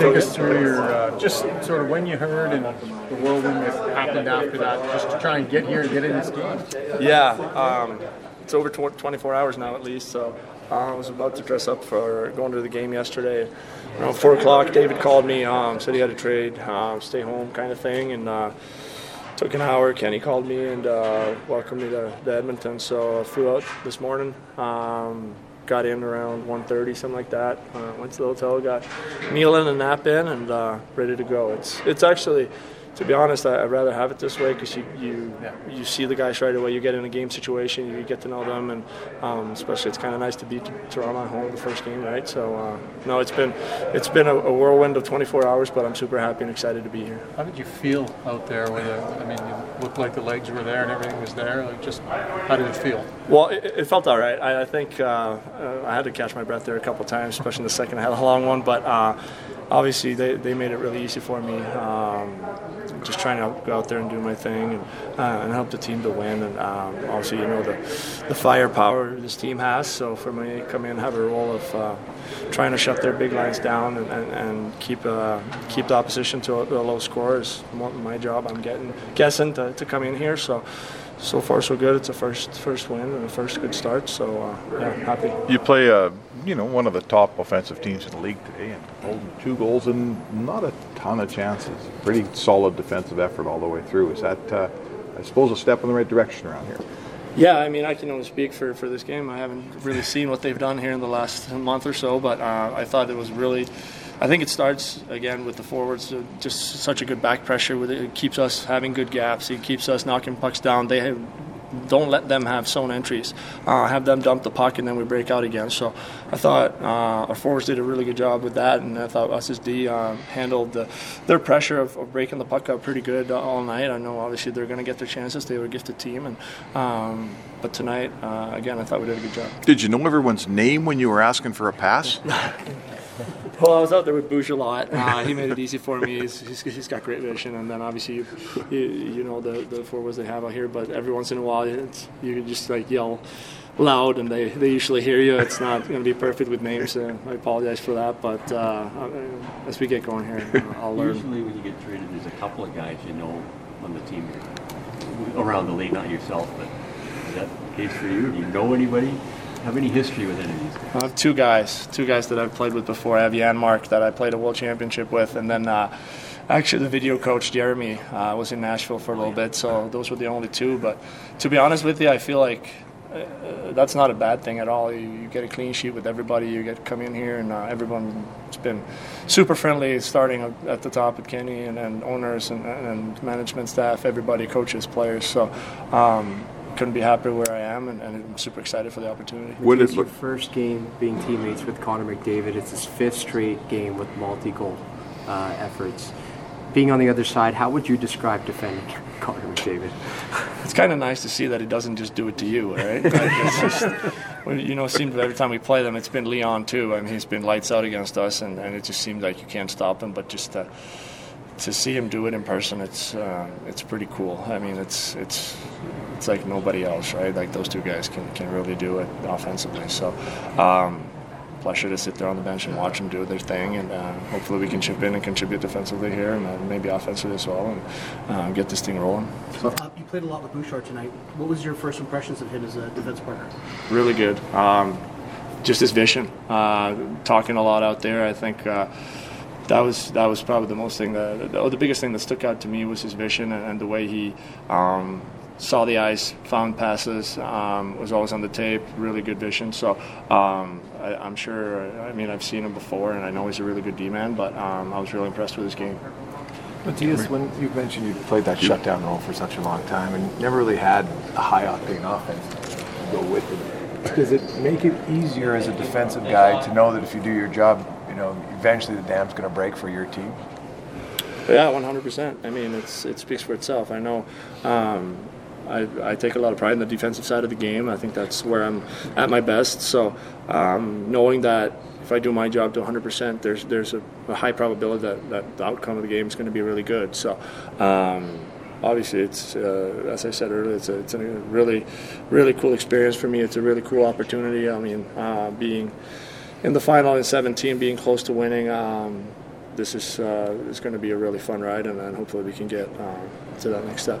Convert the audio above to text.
take us through your uh, just sort of when you heard and the whirlwind that happened after that, just to try and get here and get in this game. Yeah, um, it's over tw- 24 hours now at least. So uh, I was about to dress up for going to the game yesterday. Around four o'clock, David called me, um, said he had a trade, um, stay home kind of thing, and. Uh, took an hour. Kenny called me and uh, welcomed me to, to, Edmonton. So I flew out this morning. Um, got in around 1.30, something like that. Uh, went to the hotel, got meal in and nap in, and uh, ready to go. It's it's actually to be honest, I, would rather have it this way because you you, yeah. you see the guys right away. You get in a game situation, you get to know them, and um, especially it's kind of nice to beat Toronto at home the first game, right? So uh, no, it's been it's been a, a, whirlwind of 24 hours, but I'm super happy and excited to be here. How did you feel out there? With it? I mean, you looked like the legs were there and everything was there. Like, just how did it feel? Well, it, it felt all right. I, I think uh, uh, I had to catch my breath there a couple times, especially in the second. I had a long one, but uh, obviously they, they made it really easy for me. Um, just trying to go out there and do my thing and, uh, and help the team to win. And um, obviously, you know the the firepower this team has. So for me to come in have a role of uh, trying to shut their big lines down and, and, and keep uh, keep the opposition to a, a, low score is my job. I'm getting guessing to, to come in here. So so far so good. It's a first first win and a first good start. So uh, yeah, happy. You play, uh, you know, one of the top offensive teams in the league today, and holding two goals and not a ton of chances. Pretty solid defensive effort all the way through. Is that, uh, I suppose, a step in the right direction around here? Yeah, I mean, I can only speak for, for this game. I haven't really seen what they've done here in the last month or so, but uh, I thought it was really I think it starts again with the forwards. Uh, just such a good back pressure with it. It keeps us having good gaps. It keeps us knocking pucks down. They have, don't let them have zone entries. Uh, have them dump the puck and then we break out again. So I thought uh, our forwards did a really good job with that, and I thought us as D uh, handled the, their pressure of, of, breaking the puck up pretty good all night. I know obviously they're going to get their chances. They were a gifted team, and um, but tonight uh, again I thought we did a good job. Did you know everyone's name when you were asking for a pass? Well, I was out there with Bouge a lot. Uh, he made it easy for me. He's, he's, he's got great vision, and then obviously you, you, you, know the the forwards they have out here. But every once in a while, it's, you can just like yell loud, and they, they usually hear you. It's not going to be perfect with names, so I apologize for that. But uh, as we get going here, I'll learn. Usually, when you get traded, there's a couple of guys you know on the team around the league, not yourself, but is that the case for you? Do you know anybody? Have any history with any of these guys? I have two guys, two guys that I've played with before. I have Janmark that I played a world championship with, and then uh, actually the video coach Jeremy uh, was in Nashville for a little bit. So those were the only two. But to be honest with you, I feel like uh, that's not a bad thing at all. You, you, get a clean sheet with everybody. You get come in here, and uh, everyone's been super friendly, starting at the top with Kenny and, and owners and, and, management staff, everybody, coaches, players. So. Um, couldn't be happier where I am, and, and I'm super excited for the opportunity. What is your first game being teammates with Connor McDavid? It's his fifth straight game with multi-goal uh, efforts. Being on the other side, how would you describe defending Connor McDavid? It's kind of nice to see that he doesn't just do it to you, right? Like just, you know, it seems every time we play them, it's been Leon too. I mean, he's been lights out against us, and, and it just seems like you can't stop him. But just uh, to see him do it in person, it's uh, it's pretty cool. I mean, it's it's it's like nobody else, right? Like those two guys can, can really do it offensively. So, um, pleasure to sit there on the bench and watch them do their thing, and uh, hopefully we can chip in and contribute defensively here, and uh, maybe offensively as well, and uh, get this thing rolling. So, uh, you played a lot with Bouchard tonight. What was your first impressions of him as a defense partner? Really good. Um, just his vision, uh, talking a lot out there. I think uh, that was that was probably the most thing that the, the biggest thing that stuck out to me was his vision and, and the way he um, saw the ice, found passes, um, was always on the tape, really good vision. So um, I, am sure. I mean, I've seen him before, and I know he's a really good D-man. But um, I was really impressed with his game. Mattias, when you mentioned you played that shutdown role for such a long time and never really had a high octane offense to go with it, does it make it easier as a defensive guy to know that if you do your job, you know, eventually the dam's going to break for your team? Yeah, 100%. I mean, it's it speaks for itself. I know. Um, I, I, take a lot of pride in the defensive side of the game. I think that's where I'm at my best. So um, knowing that if I do my job to 100%, there's there's a, a, high probability that, that the outcome of the game is going to be really good. So. Um, obviously, it's uh, as I said earlier, it's a, it's a really, really cool experience for me. It's a really cool opportunity. I mean, uh, being in the final in 17, being close to winning, um, this is uh, is going to be a really fun ride, and then hopefully we can get um, to that next step.